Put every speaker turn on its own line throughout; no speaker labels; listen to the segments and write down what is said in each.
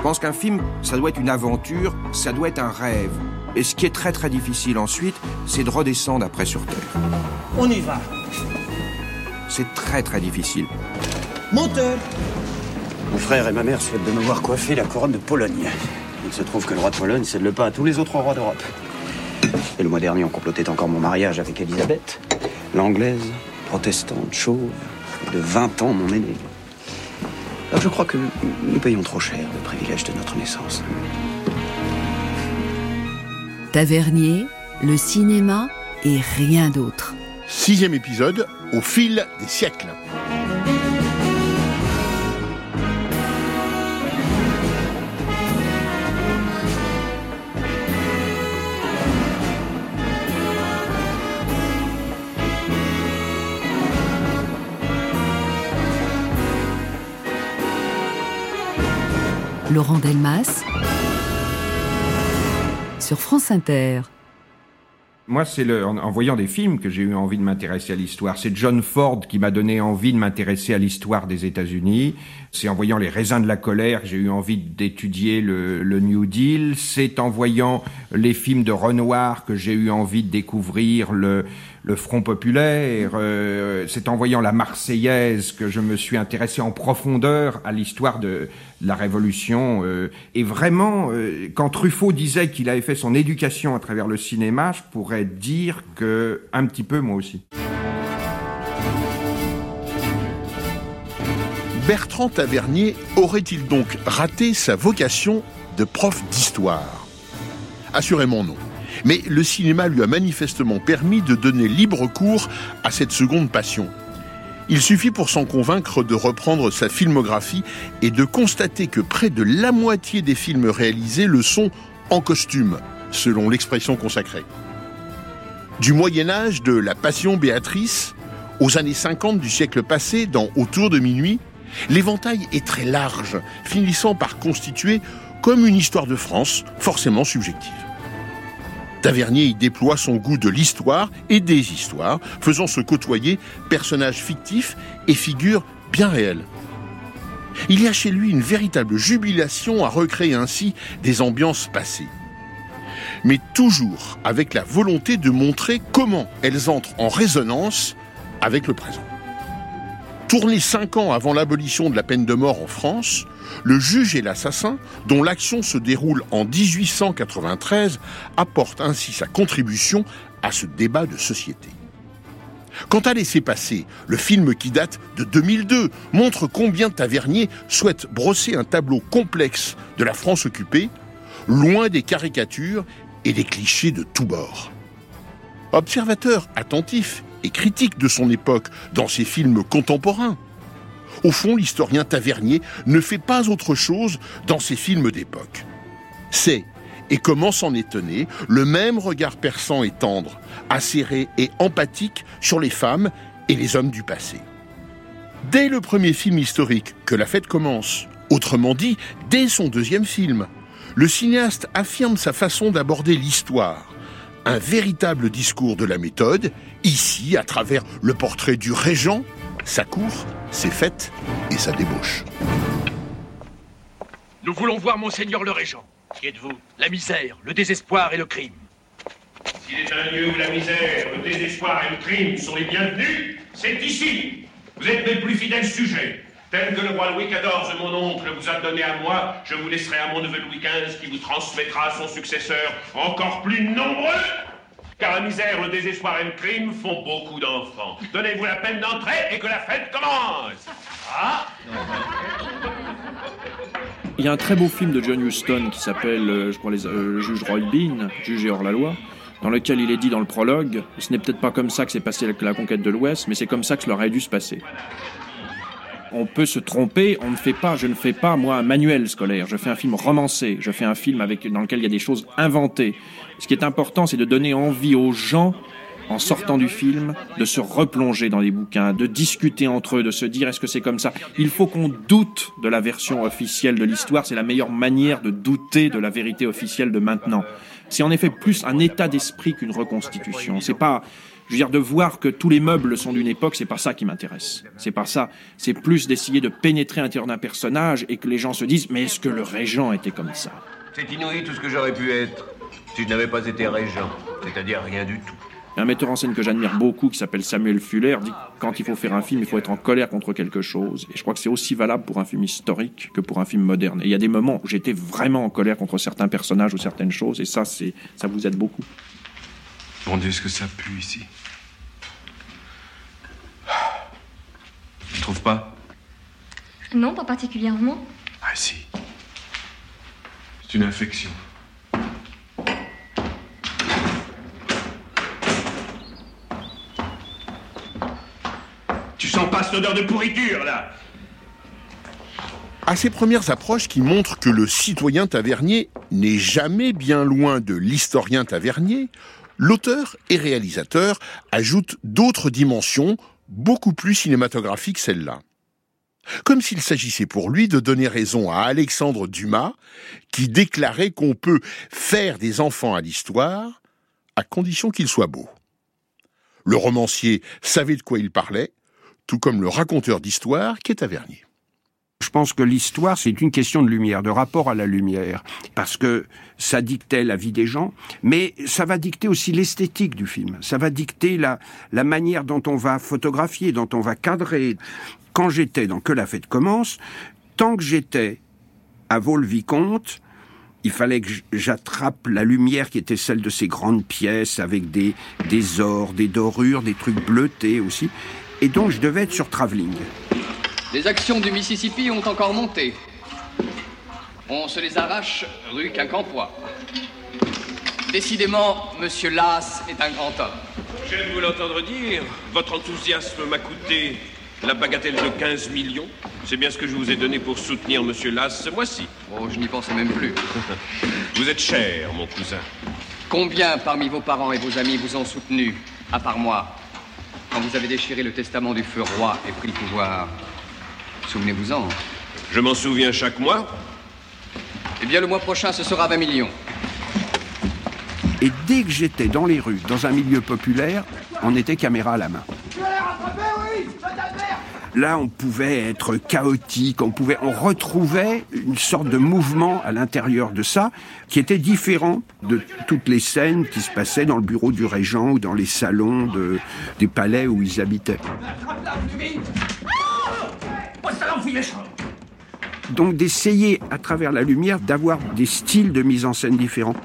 Je pense qu'un film, ça doit être une aventure, ça doit être un rêve. Et ce qui est très très difficile ensuite, c'est de redescendre après sur Terre.
On y va.
C'est très très difficile.
Moteur
Mon frère et ma mère souhaitent de me voir coiffer la couronne de Pologne. Il se trouve que le roi de Pologne cède le pas à tous les autres rois d'Europe. Et le mois dernier, on complotait encore mon mariage avec Elisabeth, l'anglaise, protestante, chauve, de 20 ans mon aînée. Alors je crois que nous payons trop cher le privilège de notre naissance.
Tavernier, le cinéma et rien d'autre.
Sixième épisode, au fil des siècles.
Laurent Delmas sur France Inter.
Moi, c'est en, en voyant des films que j'ai eu envie de m'intéresser à l'histoire. C'est John Ford qui m'a donné envie de m'intéresser à l'histoire des États-Unis. C'est en voyant Les raisins de la colère que j'ai eu envie d'étudier le, le New Deal. C'est en voyant les films de Renoir que j'ai eu envie de découvrir le, Front populaire. Euh, c'est en voyant la Marseillaise que je me suis intéressé en profondeur à l'histoire de, de la Révolution. Euh, et vraiment, euh, quand Truffaut disait qu'il avait fait son éducation à travers le cinéma, je pourrais dire que un petit peu moi aussi.
Bertrand Tavernier aurait-il donc raté sa vocation de prof d'histoire? Assurément non. Mais le cinéma lui a manifestement permis de donner libre cours à cette seconde passion. Il suffit pour s'en convaincre de reprendre sa filmographie et de constater que près de la moitié des films réalisés le sont en costume, selon l'expression consacrée. Du Moyen Âge de La Passion Béatrice aux années 50 du siècle passé dans Autour de minuit, l'éventail est très large, finissant par constituer comme une histoire de France forcément subjective. Tavernier y déploie son goût de l'histoire et des histoires, faisant se côtoyer personnages fictifs et figures bien réelles. Il y a chez lui une véritable jubilation à recréer ainsi des ambiances passées. Mais toujours avec la volonté de montrer comment elles entrent en résonance avec le présent. Tourné cinq ans avant l'abolition de la peine de mort en France, le juge et l'assassin, dont l'action se déroule en 1893, apporte ainsi sa contribution à ce débat de société. Quant à laisser passer, le film qui date de 2002 montre combien Tavernier souhaite brosser un tableau complexe de la France occupée, loin des caricatures et des clichés de tous bords. Observateur attentif et critique de son époque dans ses films contemporains, au fond, l'historien Tavernier ne fait pas autre chose dans ses films d'époque. C'est, et comment s'en étonner, le même regard perçant et tendre, acéré et empathique sur les femmes et les hommes du passé. Dès le premier film historique que la fête commence, autrement dit, dès son deuxième film, le cinéaste affirme sa façon d'aborder l'histoire, un véritable discours de la méthode, ici à travers le portrait du régent, sa cour, ses fêtes et sa débauche.
Nous voulons voir Monseigneur le Régent. Qui êtes-vous? La misère, le désespoir et le crime.
S'il est un lieu où la misère, le désespoir et le crime sont les bienvenus, c'est ici. Vous êtes mes plus fidèles sujets. Tel que le roi Louis XIV, mon oncle, vous a donné à moi, je vous laisserai à mon neveu Louis XV qui vous transmettra son successeur encore plus nombreux. Car la misère, le désespoir et le crime font beaucoup d'enfants. Donnez-vous la peine d'entrer et que la fête commence. Ah
Il y a un très beau film de John Huston qui s'appelle, euh, je crois, les, euh, juge Roy Bean, juge et hors la loi, dans lequel il est dit dans le prologue, ce n'est peut-être pas comme ça que s'est passé avec la conquête de l'Ouest, mais c'est comme ça que cela aurait dû se passer. On peut se tromper, on ne fait pas, je ne fais pas moi un manuel scolaire, je fais un film romancé, je fais un film avec dans lequel il y a des choses inventées. Ce qui est important, c'est de donner envie aux gens en sortant du film, de se replonger dans les bouquins, de discuter entre eux, de se dire est-ce que c'est comme ça? Il faut qu'on doute de la version officielle de l'histoire, c'est la meilleure manière de douter de la vérité officielle de maintenant. C'est en effet plus un état d'esprit qu'une reconstitution. C'est pas Je veux dire, de voir que tous les meubles sont d'une époque, c'est pas ça qui m'intéresse. C'est pas ça. C'est plus d'essayer de pénétrer à l'intérieur d'un personnage et que les gens se disent, mais est-ce que le régent était comme ça?
C'est inouï tout ce que j'aurais pu être si je n'avais pas été régent, c'est-à-dire rien du tout.
Un metteur en scène que j'admire beaucoup, qui s'appelle Samuel Fuller, dit que quand il faut faire un film, il faut être en colère contre quelque chose. Et je crois que c'est aussi valable pour un film historique que pour un film moderne. Et il y a des moments où j'étais vraiment en colère contre certains personnages ou certaines choses, et ça, c'est, ça vous aide beaucoup.
Mon Dieu, est-ce que ça pue ici? Tu trouves pas?
Non, pas particulièrement.
Ah si. C'est une infection.
Tu sens pas cette odeur de pourriture, là?
À ces premières approches qui montrent que le citoyen tavernier n'est jamais bien loin de l'historien tavernier, l'auteur et réalisateur ajoutent d'autres dimensions beaucoup plus cinématographiques celle-là. Comme s'il s'agissait pour lui de donner raison à Alexandre Dumas, qui déclarait qu'on peut faire des enfants à l'histoire à condition qu'ils soient beaux. Le romancier savait de quoi il parlait, tout comme le raconteur d'histoire qui est tavernier.
Je pense que l'histoire, c'est une question de lumière, de rapport à la lumière, parce que ça dictait la vie des gens, mais ça va dicter aussi l'esthétique du film. Ça va dicter la, la manière dont on va photographier, dont on va cadrer. Quand j'étais dans Que la fête commence, tant que j'étais à Vaux-le-Vicomte, il fallait que j'attrape la lumière qui était celle de ces grandes pièces avec des, des ors, des dorures, des trucs bleutés aussi. Et donc je devais être sur travelling.
Les actions du Mississippi ont encore monté. On se les arrache rue Quincampoix. Décidément, Monsieur Lass est un grand homme.
Je viens de vous l'entendre dire. Votre enthousiasme m'a coûté la bagatelle de 15 millions. C'est bien ce que je vous ai donné pour soutenir Monsieur Lass ce mois-ci.
Oh, je n'y pensais même plus.
vous êtes cher, mon cousin.
Combien parmi vos parents et vos amis vous ont soutenu, à part moi, quand vous avez déchiré le testament du feu roi et pris le pouvoir? Souvenez-vous-en.
Je m'en souviens chaque mois.
Eh bien, le mois prochain, ce sera 20 millions.
Et dès que j'étais dans les rues, dans un milieu populaire, on était caméra à la main. Là, on pouvait être chaotique, on pouvait, on retrouvait une sorte de mouvement à l'intérieur de ça qui était différent de toutes les scènes qui se passaient dans le bureau du régent ou dans les salons de, des palais où ils habitaient. Donc d'essayer à travers la lumière d'avoir des styles de mise en scène différents.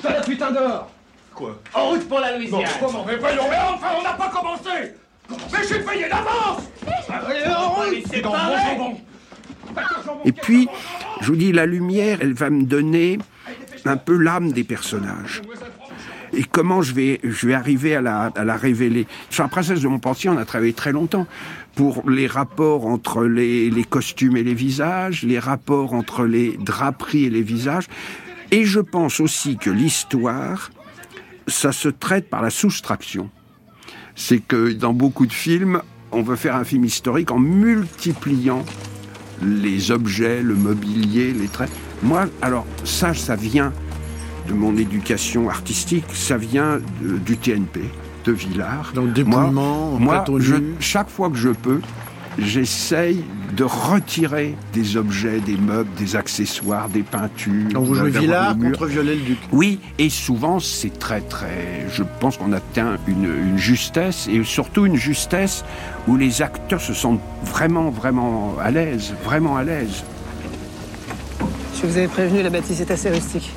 Fais la putain dehors.
Quoi?
En route pour la Louisiane.
Bon, comment? Mais voyons, mais enfin, on n'a pas commencé. Mais je suis payé d'avance.
Allez, en route C'est
bon,
pareil
bon, bon.
Et puis, je vous dis, la lumière, elle va me donner un peu l'âme des personnages. Et comment je vais, je vais arriver à la, à la révéler? Sur la princesse de Montpensier, on a travaillé très longtemps pour les rapports entre les, les costumes et les visages, les rapports entre les draperies et les visages. Et je pense aussi que l'histoire, ça se traite par la soustraction. C'est que dans beaucoup de films, on veut faire un film historique en multipliant les objets, le mobilier, les traits. Moi, alors ça, ça vient de mon éducation artistique, ça vient de- du TNP, de Villars.
Dans le en
moi, je- chaque fois que je peux, j'essaye de retirer des objets, des meubles, des accessoires, des peintures.
Donc vous jouez
mur.
contre Viollet-le-Duc.
Oui, et souvent c'est très très. Je pense qu'on atteint une, une justesse et surtout une justesse où les acteurs se sentent vraiment vraiment à l'aise, vraiment à l'aise.
Je vous avais prévenu, la bâtisse est assez rustique.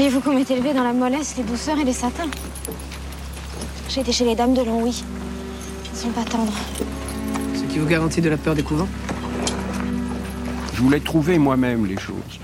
Croyez-vous qu'on m'ait élevé dans la mollesse, les douceurs et les satins J'ai été chez les dames de Longwy. Elles ne sont pas tendres.
Ce qui vous garantit de la peur des couvents
Je voulais trouver moi-même les choses.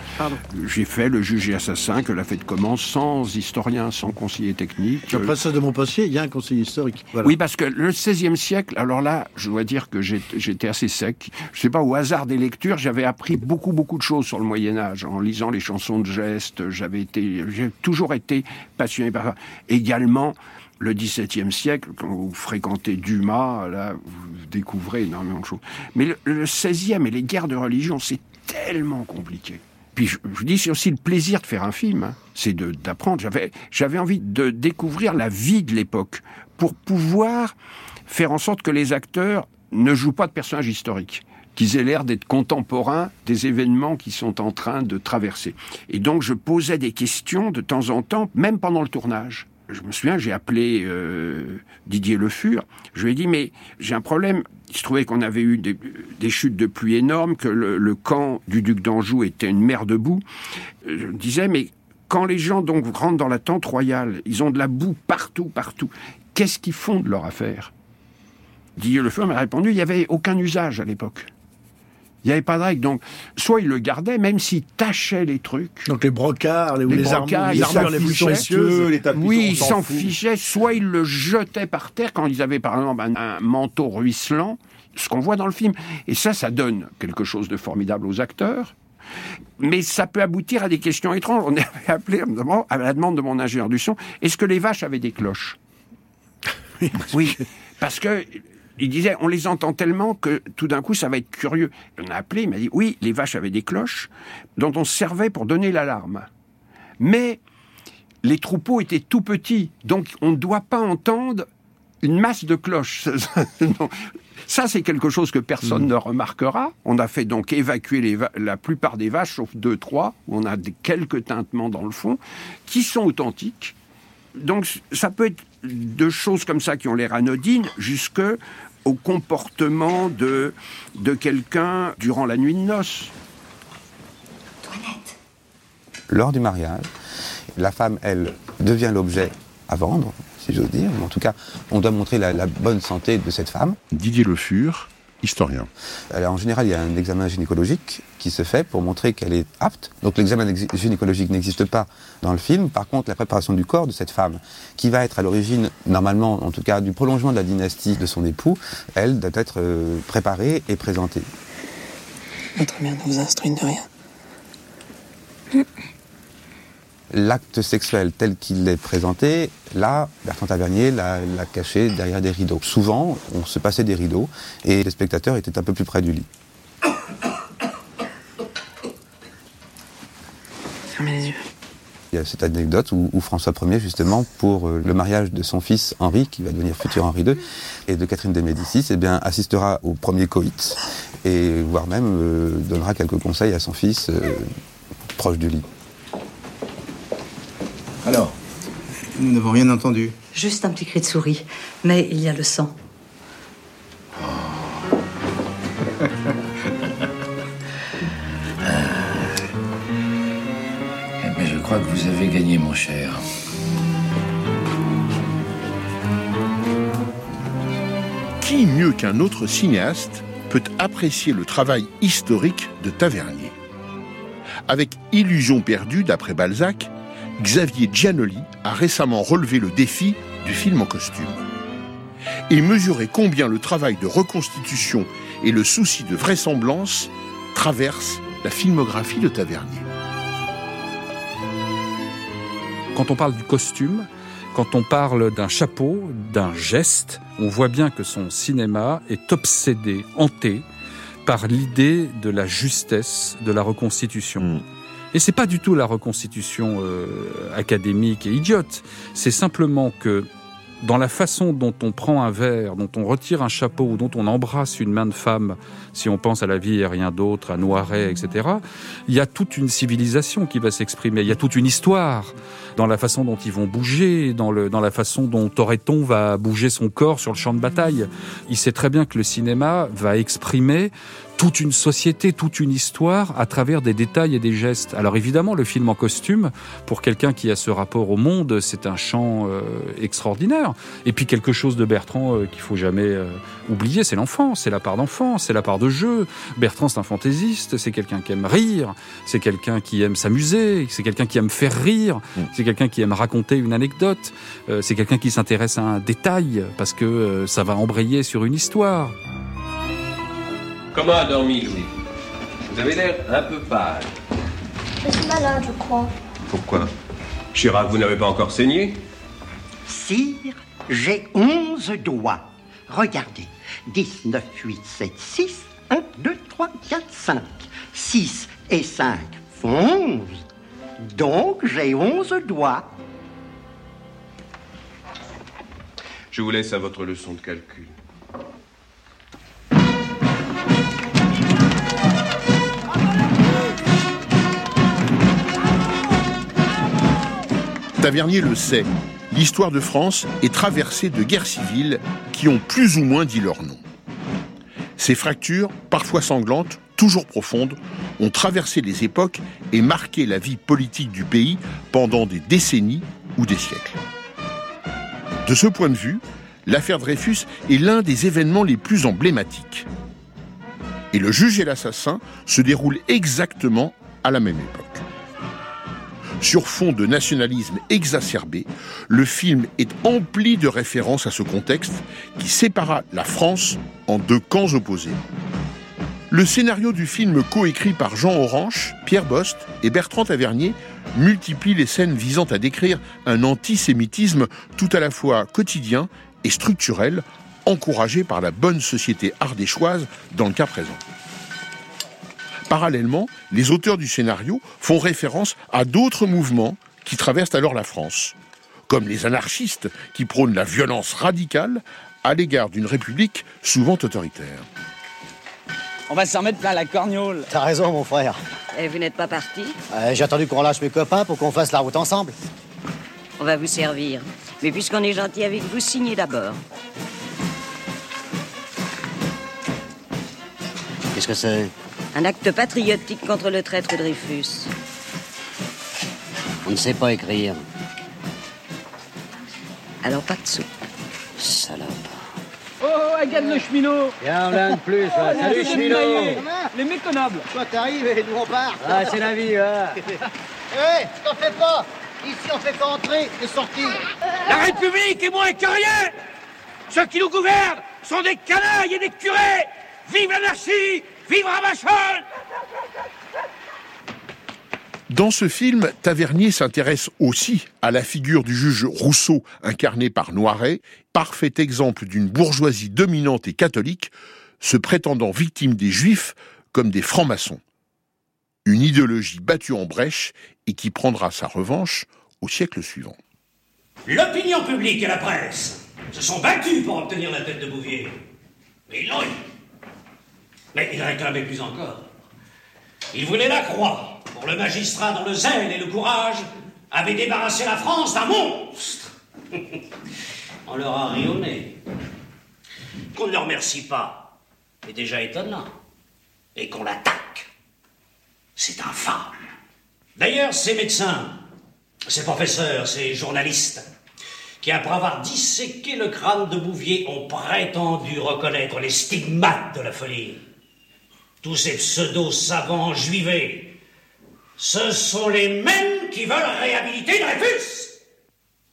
J'ai fait le juge et assassin que la fête commence sans historien, sans conseiller technique.
Sur la princesse de Montpensier, il y a un conseiller historique. Voilà.
Oui, parce que le XVIe siècle, alors là, je dois dire que j'étais assez sec. Je sais pas, au hasard des lectures, j'avais appris beaucoup, beaucoup de choses sur le Moyen Âge en lisant les chansons de gestes. J'avais été, j'ai toujours été passionné par ça. Également, le XVIIe siècle, quand vous fréquentez Dumas, là, vous découvrez énormément de choses. Mais le, XVIe et les guerres de religion, c'est tellement compliqué. Puis je, dis, c'est aussi le plaisir de faire un film, hein. c'est d'apprendre. J'avais, j'avais envie de découvrir la vie de l'époque pour pouvoir faire en sorte que les acteurs ne jouent pas de personnages historiques, qu'ils aient l'air d'être contemporains des événements qui sont en train de traverser. Et donc je posais des questions de temps en temps, même pendant le tournage. Je me souviens, j'ai appelé euh, Didier Le Fur. Je lui ai dit, mais j'ai un problème. Il se trouvait qu'on avait eu des, chutes de pluie énormes, que le, le camp du duc d'Anjou était une mer de boue. Euh, Je me disais, mais quand les gens donc rentrent dans la tente royale, ils ont de la boue partout, partout. Qu'est-ce qu'ils font de leur affaire? Didier Le Fur m'a répondu, il n'y avait aucun usage à l'époque. Il n'y avait pas de règle. Donc, soit il le gardait, même s'il tachait les trucs.
Donc les brocards, les, ou les
brocards,
armes-
ils
les
s'en
armures les plus.
Oui, ils s'en fichaient. Soit ils le jetaient par terre quand ils avaient par exemple un, un manteau ruisselant, ce qu'on voit dans le film. Et ça, ça donne quelque chose de formidable aux acteurs. Mais ça peut aboutir à des questions étranges. On avait appelé à la demande de mon ingénieur du son, est-ce que les vaches avaient des cloches? Oui, parce que il disait, on les entend tellement que tout d'un coup, ça va être curieux. On a appelé, il m'a dit, oui, les vaches avaient des cloches dont on se servait pour donner l'alarme. Mais les troupeaux étaient tout petits, donc on ne doit pas entendre une masse de cloches. Ça, c'est quelque chose que personne ne remarquera. On a fait donc évacuer les la plupart des vaches, sauf deux, trois, où on a des, quelques tintements dans le fond, qui sont authentiques. Donc, ça peut être de choses comme ça qui ont l'air anodines, jusque au comportement de, de quelqu'un durant la nuit de noces.
lors du mariage, la femme, elle, devient l'objet à vendre, si j'ose dire. Mais en tout cas, on doit montrer la, la bonne santé de cette femme.
Didier Le Fur, historien.
Alors, en général, il y a un examen gynécologique qui se fait pour montrer qu'elle est apte. Donc l'examen ex- gynécologique n'existe pas dans le film. Par contre, la préparation du corps de cette femme, qui va être à l'origine, normalement, en tout cas, du prolongement de la dynastie de son époux, elle doit être euh, préparée et présentée.
Votre mère ne vous instruit de rien.
L'acte sexuel tel qu'il est présenté, là, Bertrand Tavernier l'a l'a caché derrière des rideaux. Souvent, on se passait des rideaux et les spectateurs étaient un peu plus près du lit.
Fermez les yeux.
Il y a cette anecdote où, où François Ier, justement, pour euh, le mariage de son fils Henri, qui va devenir futur Henri II, et de Catherine de Médicis, eh bien, assistera au premier coït, et voire même euh, donnera quelques conseils à son fils euh, proche du lit.
Alors Nous n'avons rien entendu.
Juste un petit cri de souris, mais il y a le sang.
Eh bien, je crois que vous avez gagné, mon cher.
Qui mieux qu'un autre cinéaste peut apprécier le travail historique de Tavernier? Avec Illusion perdue, d'après Balzac, Xavier Giannoli a récemment relevé le défi du film en costume et mesuré combien le travail de reconstitution et le souci de vraisemblance traversent la filmographie de Tavernier.
Quand on parle du costume, quand on parle d'un chapeau, d'un geste, on voit bien que son cinéma est obsédé, hanté par l'idée de la justesse de la reconstitution. Et c'est pas du tout la reconstitution euh, académique et idiote. C'est simplement que dans la façon dont on prend un verre, dont on retire un chapeau ou dont on embrasse une main de femme, si on pense à la vie et rien d'autre, à Noiret, etc., il y a toute une civilisation qui va s'exprimer, il y a toute une histoire dans la façon dont ils vont bouger, dans, le, dans la façon dont Toreton va bouger son corps sur le champ de bataille. Il sait très bien que le cinéma va exprimer toute une société, toute une histoire à travers des détails et des gestes. Alors évidemment, le film en costume, pour quelqu'un qui a ce rapport au monde, c'est un champ euh, extraordinaire. Et puis quelque chose de Bertrand euh, qu'il faut jamais euh, oublier, c'est l'enfance, c'est la part d'enfance, c'est la part de jeu. Bertrand, c'est un fantaisiste, c'est quelqu'un qui aime rire, c'est quelqu'un qui aime s'amuser, c'est quelqu'un qui aime faire rire, c'est quelqu'un qui aime raconter une anecdote, euh, c'est quelqu'un qui s'intéresse à un détail parce que euh, ça va embrayer sur une histoire.
Comment a dormi Louis? Vous avez l'air un peu pâle.
Je suis malade, je crois.
Pourquoi? Chirac, vous n'avez pas encore saigné?
Sire, j'ai onze doigts. Regardez. 10, 9, 8, 7, 6. 1, 2, 3, 4, 5. 6 et 5 Onze. Donc j'ai onze doigts.
Je vous laisse à votre leçon de calcul.
Tavernier le sait, l'histoire de France est traversée de guerres civiles qui ont plus ou moins dit leur nom. Ces fractures, parfois sanglantes, toujours profondes, ont traversé les époques et marqué la vie politique du pays pendant des décennies ou des siècles. De ce point de vue, l'affaire Dreyfus est l'un des événements les plus emblématiques. Et le juge et l'assassin se déroulent exactement à la même époque. Sur fond de nationalisme exacerbé, le film est empli de références à ce contexte qui sépara la France en deux camps opposés. Le scénario du film coécrit par Jean Orange, Pierre Bost et Bertrand Tavernier multiplie les scènes visant à décrire un antisémitisme tout à la fois quotidien et structurel, encouragé par la bonne société ardéchoise dans le cas présent. Parallèlement, les auteurs du scénario font référence à d'autres mouvements qui traversent alors la France, comme les anarchistes qui prônent la violence radicale à l'égard d'une république souvent autoritaire.
On va se remettre plein la corniole.
T'as raison, mon frère.
Et vous n'êtes pas parti
Euh, J'ai attendu qu'on lâche mes copains pour qu'on fasse la route ensemble.
On va vous servir. Mais puisqu'on est gentil avec vous, signez d'abord.
Qu'est-ce que c'est?
Un acte patriotique contre le traître Dreyfus.
On ne sait pas écrire.
Alors pas de soupe.
Salope.
Oh, Agathe le cheminot
Viens, on l'a de plus.
Ah,
ouais. Salut,
les
cheminot.
Les méconnables
Toi, t'arrives et nous on part. Ah, c'est la vie, hein. Hé, t'en fais pas Ici, on fait pas entrer et sortir.
La République est moins que rien Ceux qui nous gouvernent sont des canailles et des curés Vive l'anarchie Vive Ramachol
Dans ce film, Tavernier s'intéresse aussi à la figure du juge Rousseau, incarné par Noiret, parfait exemple d'une bourgeoisie dominante et catholique, se prétendant victime des juifs comme des francs-maçons. Une idéologie battue en brèche et qui prendra sa revanche au siècle suivant.
L'opinion publique et la presse se sont battus pour obtenir la tête de Bouvier. Mais ils l'ont eu. Mais ils réclamaient plus encore. Ils voulaient la croix pour le magistrat dont le zèle et le courage avaient débarrassé la France d'un monstre. On leur a nez. Qu'on ne le remercie pas est déjà étonnant. Et qu'on l'attaque, c'est infâme. D'ailleurs, ces médecins, ces professeurs, ces journalistes, qui, après avoir disséqué le crâne de Bouvier, ont prétendu reconnaître les stigmates de la folie. Tous ces pseudo-savants juivés, ce sont les mêmes qui veulent réhabiliter Dreyfus.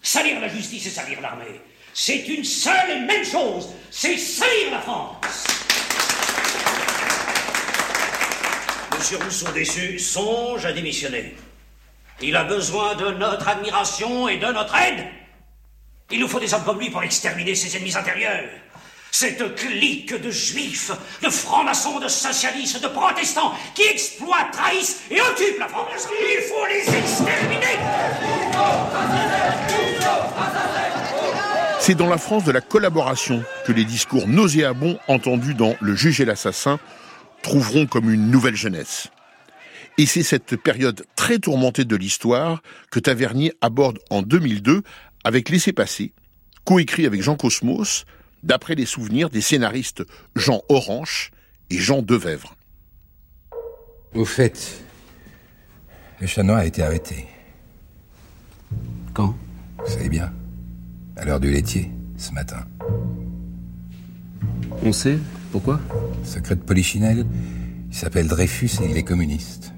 Salir la justice et salir l'armée, c'est une seule et même chose, c'est salir la France. Monsieur Rousseau déçu songe à démissionner. Il a besoin de notre admiration et de notre aide. Il nous faut des hommes comme lui pour exterminer ses ennemis intérieurs. Cette clique de juifs, de francs-maçons, de socialistes, de protestants qui exploitent, trahissent et occupent la France. Il faut les exterminer.
C'est dans la France de la collaboration que les discours nauséabonds entendus dans Le juge et l'assassin trouveront comme une nouvelle jeunesse. Et c'est cette période très tourmentée de l'histoire que Tavernier aborde en 2002 avec Laissez-passer, coécrit avec Jean Cosmos, d'après les souvenirs des scénaristes Jean Orange et Jean Devèvre.
Au fait, le chat noir a été arrêté.
Quand?
Vous savez bien. À l'heure du laitier, ce matin.
On sait pourquoi?
Secret de Polichinelle, il s'appelle Dreyfus et il est communiste.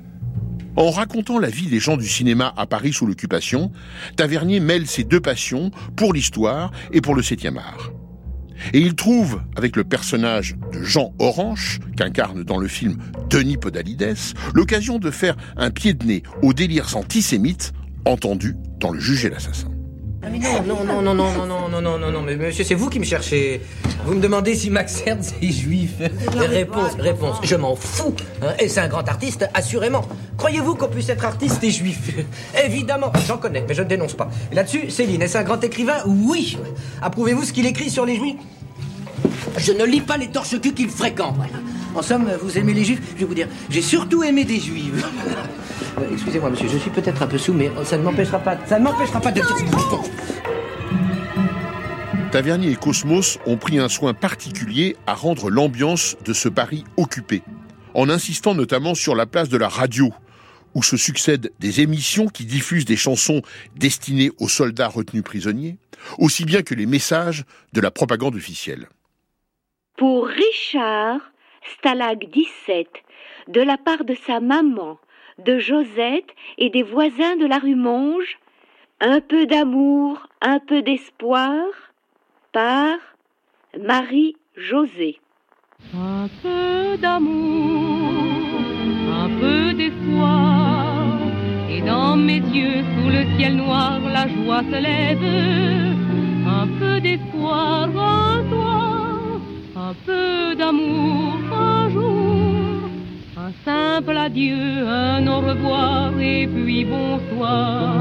En racontant la vie des gens du cinéma à Paris sous l'occupation, Tavernier mêle ses deux passions pour l'histoire et pour le septième art. Et il trouve, avec le personnage de Jean Orange, qu'incarne dans le film Denis Podalides, l'occasion de faire un pied de nez aux délires antisémites entendus dans Le juge et l'assassin.
Ah non, non, non, non, non, non, non, non, non, non, non, mais monsieur, c'est vous qui me cherchez. Vous me demandez si Max Ernst est juif. Réponse, réponse, je m'en fous. hein. Et c'est un grand artiste, assurément. Croyez-vous qu'on puisse être artiste et juif Évidemment, j'en connais, mais je ne dénonce pas. Et là-dessus, Céline, est-ce un grand écrivain Oui. Approuvez-vous ce qu'il écrit sur les juifs Je ne lis pas les torches-culs qu'il fréquente. voilà. En somme, vous aimez les juifs Je vais vous dire, j'ai surtout aimé des juives. Euh, Excusez-moi, monsieur, je suis peut-être un peu sous, mais ça ne m'empêchera pas, ça ne m'empêchera pas de...
Tavernier et Cosmos ont pris un soin particulier à rendre l'ambiance de ce Paris occupé, en insistant notamment sur la place de la radio, où se succèdent des émissions qui diffusent des chansons destinées aux soldats retenus prisonniers, aussi bien que les messages de la propagande officielle.
Pour Richard, Stalag 17, de la part de sa maman, de Josette et des voisins de la rue Monge, un peu d'amour, un peu d'espoir, par Marie-Josée.
Un peu d'amour, un peu d'espoir, et dans mes yeux, sous le ciel noir, la joie se lève. Un peu d'espoir, un soir, un peu d'amour, un jour, un simple adieu, un au revoir, et puis bonsoir.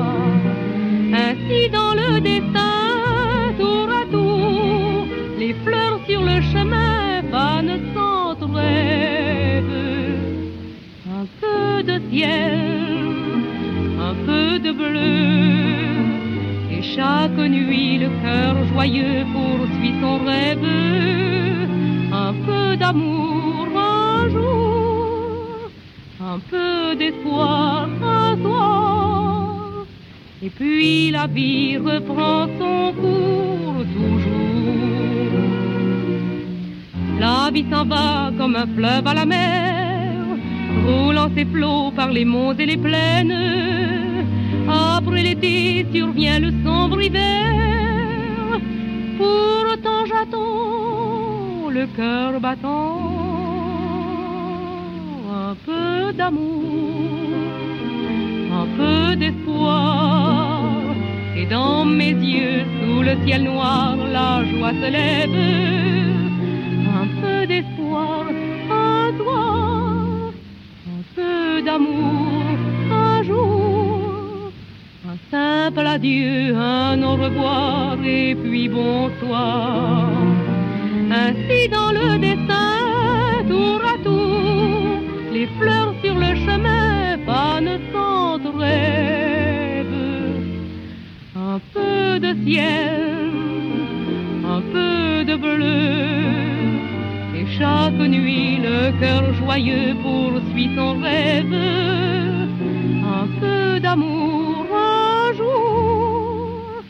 Ainsi dans le destin, tour à tour, les fleurs sur le chemin fanent sans rêve. Un peu de ciel, un peu de bleu, et chaque nuit le cœur joyeux poursuit son rêve. D'amour un jour, un peu d'espoir un soir. Et puis la vie reprend son cours toujours. La vie s'en va comme un fleuve à la mer, roulant ses flots par les monts et les plaines. Après l'été survient le sombre hiver. Pourtant j'attends le cœur battant un peu d'amour un peu d'espoir. Et dans mes yeux, sous le ciel noir, la joie se lève. Un peu d'espoir, un soir, un peu d'amour, un jour. Un simple adieu, un au revoir, et puis bonsoir. Ainsi dans le destin, tour à tour, les fleurs sur le chemin fanent sans rêve. Un peu de ciel, un peu de bleu, et chaque nuit le cœur joyeux poursuit son rêve. Un peu d'amour un jour,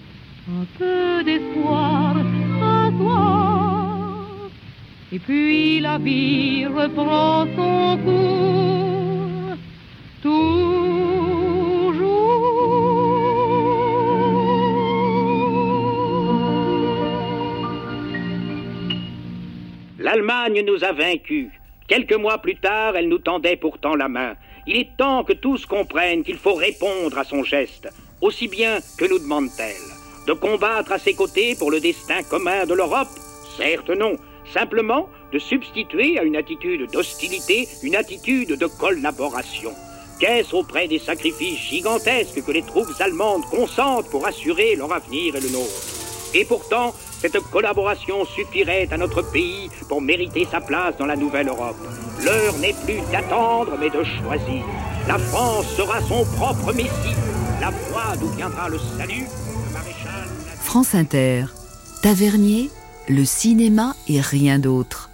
un peu d'espoir Et puis la vie cours.
L'Allemagne nous a vaincus. Quelques mois plus tard, elle nous tendait pourtant la main. Il est temps que tous comprennent qu'il faut répondre à son geste. Aussi bien que nous demande-t-elle De combattre à ses côtés pour le destin commun de l'Europe? Certes non. Simplement de substituer à une attitude d'hostilité une attitude de collaboration. Qu'est-ce auprès des sacrifices gigantesques que les troupes allemandes consentent pour assurer leur avenir et le nôtre? Et pourtant, cette collaboration suffirait à notre pays pour mériter sa place dans la nouvelle Europe. L'heure n'est plus d'attendre, mais de choisir. La France sera son propre messie, la voie d'où viendra le salut.
France Inter, Tavernier, le cinéma et rien d'autre.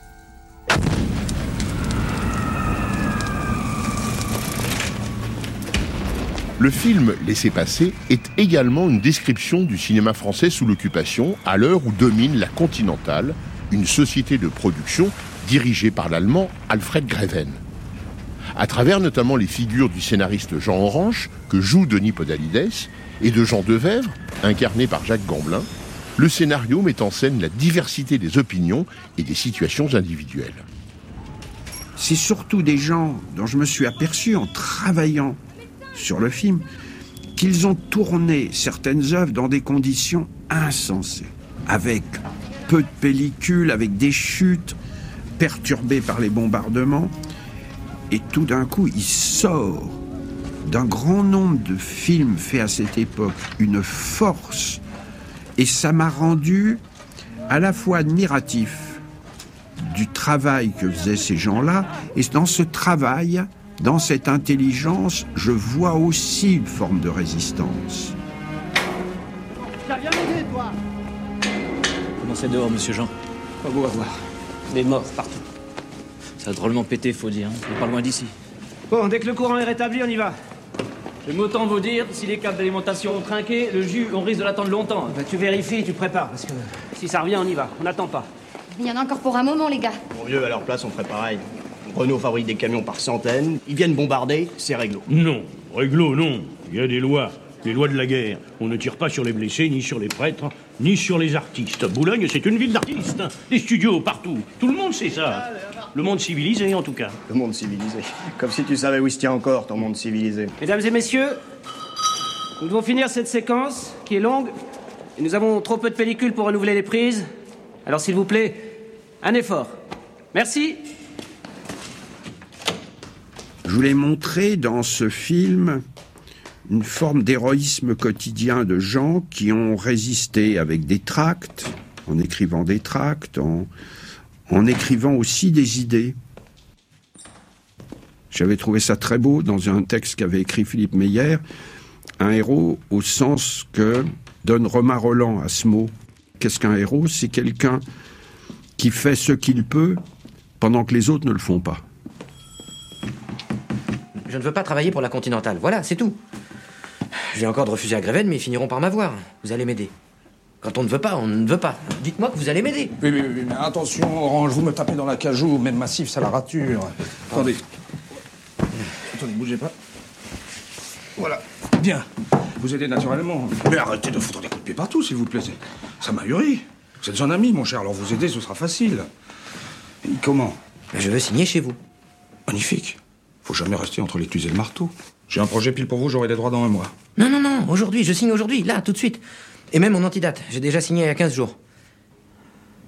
Le film Laissez passer est également une description du cinéma français sous l'occupation à l'heure où domine la Continentale, une société de production dirigée par l'allemand Alfred Greven. À travers notamment les figures du scénariste Jean Orange, que joue Denis Podalides, et de Jean Devèvre, incarné par Jacques Gamblin, le scénario met en scène la diversité des opinions et des situations individuelles.
C'est surtout des gens dont je me suis aperçu en travaillant sur le film qu'ils ont tourné certaines œuvres dans des conditions insensées, avec peu de pellicules, avec des chutes perturbées par les bombardements. Et tout d'un coup, il sort d'un grand nombre de films faits à cette époque une force. Et ça m'a rendu à la fois admiratif du travail que faisaient ces gens-là, et dans ce travail, dans cette intelligence, je vois aussi une forme de résistance.
Comment c'est dehors, monsieur Jean?
Pas beau à voir.
Des morts partout. Ça a drôlement pété, faut dire. On est pas loin d'ici.
Bon, dès que le courant est rétabli, on y va.
J'aime autant vous dire, si les câbles d'alimentation ont trinqué, le jus, on risque de l'attendre longtemps.
Bah, tu vérifies, tu prépares, parce que si ça revient, on y va. On n'attend pas.
Il y en a encore pour un moment, les gars.
Mon vieux, à leur place, on ferait pareil. Renault fabrique des camions par centaines, ils viennent bombarder, c'est réglo.
Non, réglo, non. Il y a des lois. Les lois de la guerre. On ne tire pas sur les blessés, ni sur les prêtres, ni sur les artistes. Boulogne, c'est une ville d'artistes. Des studios partout. Tout le monde sait ça. Le monde civilisé, en tout cas.
Le monde civilisé. Comme si tu savais où il se tient encore, ton monde civilisé. Mesdames et messieurs, nous devons finir cette séquence, qui est longue, et nous avons trop peu de pellicules pour renouveler les prises. Alors s'il vous plaît, un effort. Merci.
Je voulais montrer dans ce film une forme d'héroïsme quotidien de gens qui ont résisté avec des tracts, en écrivant des tracts, en, en écrivant aussi des idées. J'avais trouvé ça très beau dans un texte qu'avait écrit Philippe Meyer, un héros au sens que donne Romain Roland à ce mot. Qu'est-ce qu'un héros? C'est quelqu'un qui fait ce qu'il peut pendant que les autres ne le font pas.
Je ne veux pas travailler pour la Continentale. Voilà, c'est tout. J'ai encore de refuser à Gréven, mais ils finiront par m'avoir. Vous allez m'aider. Quand on ne veut pas, on ne veut pas. Dites-moi que vous allez m'aider.
Oui, oui, oui, mais attention, Orange, vous me tapez dans la cajou, même massif, ça la rature. Attendez. Attendez, bougez pas. Voilà. Bien. Vous aidez naturellement. Mais arrêtez de foutre des coups de pied partout, s'il vous plaît. Ça m'a ahuri. Vous êtes un ami, mon cher, alors vous aider, ce sera facile. Et comment?
Je veux signer chez vous.
Magnifique. Faut jamais rester entre l'écluse et le marteau. J'ai un projet pile pour vous, j'aurai des droits dans un mois.
Non, non, non, aujourd'hui, je signe aujourd'hui, là, tout de suite. Et même en antidate, j'ai déjà signé il y a 15 jours.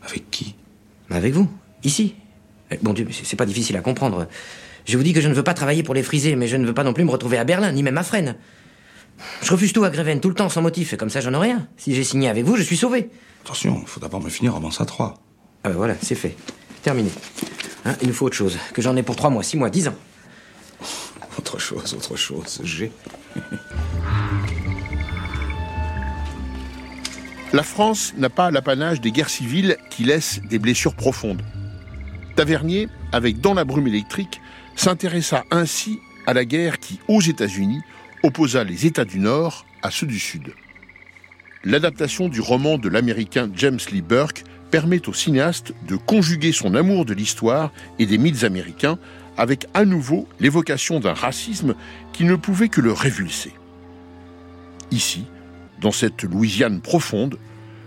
Avec qui?
Avec vous, ici. Eh, Bon Dieu, c'est pas difficile à comprendre. Je vous dis que je ne veux pas travailler pour les frisés, mais je ne veux pas non plus me retrouver à Berlin, ni même à Fresnes. Je refuse tout à Gréven, tout le temps, sans motif, et comme ça, j'en ai rien. Si j'ai signé avec vous, je suis sauvé.
Attention, il faut d'abord me finir avant ça 3.
Ah ben voilà, c'est fait. Terminé. Hein, il nous faut autre chose. Que j'en ai pour 3 mois, 6 mois, 10 ans.
Autre chose, autre chose, j'ai.
La France n'a pas l'apanage des guerres civiles qui laissent des blessures profondes. Tavernier, avec Dans la brume électrique, s'intéressa ainsi à la guerre qui, aux États-Unis, opposa les États du Nord à ceux du Sud. L'adaptation du roman de l'américain James Lee Burke permet au cinéaste de conjuguer son amour de l'histoire et des mythes américains avec à nouveau l'évocation d'un racisme qui ne pouvait que le révulser. Ici, dans cette Louisiane profonde,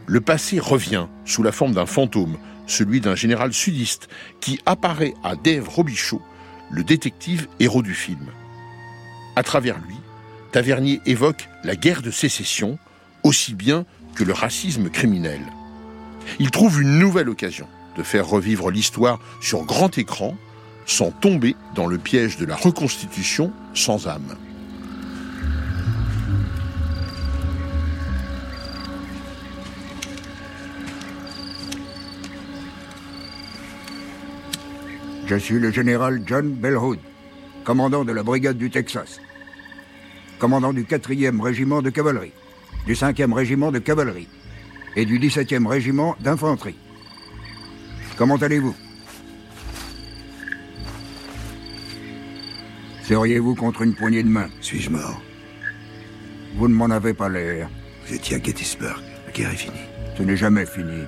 le passé revient sous la forme d'un fantôme, celui d'un général sudiste qui apparaît à Dave Robichaud, le détective héros du film. À travers lui, Tavernier évoque la guerre de sécession aussi bien que le racisme criminel. Il trouve une nouvelle occasion de faire revivre l'histoire sur grand écran sans tomber dans le piège de la reconstitution sans âme.
Je suis le général John Bellhood, commandant de la brigade du Texas, commandant du 4e régiment de cavalerie, du 5e régiment de cavalerie et du 17e régiment d'infanterie. Comment allez-vous? Seriez-vous contre une poignée de main
Suis-je mort?
Vous ne m'en avez pas l'air.
Vous étiez à Gettysburg. La guerre est finie.
Ce n'est jamais fini.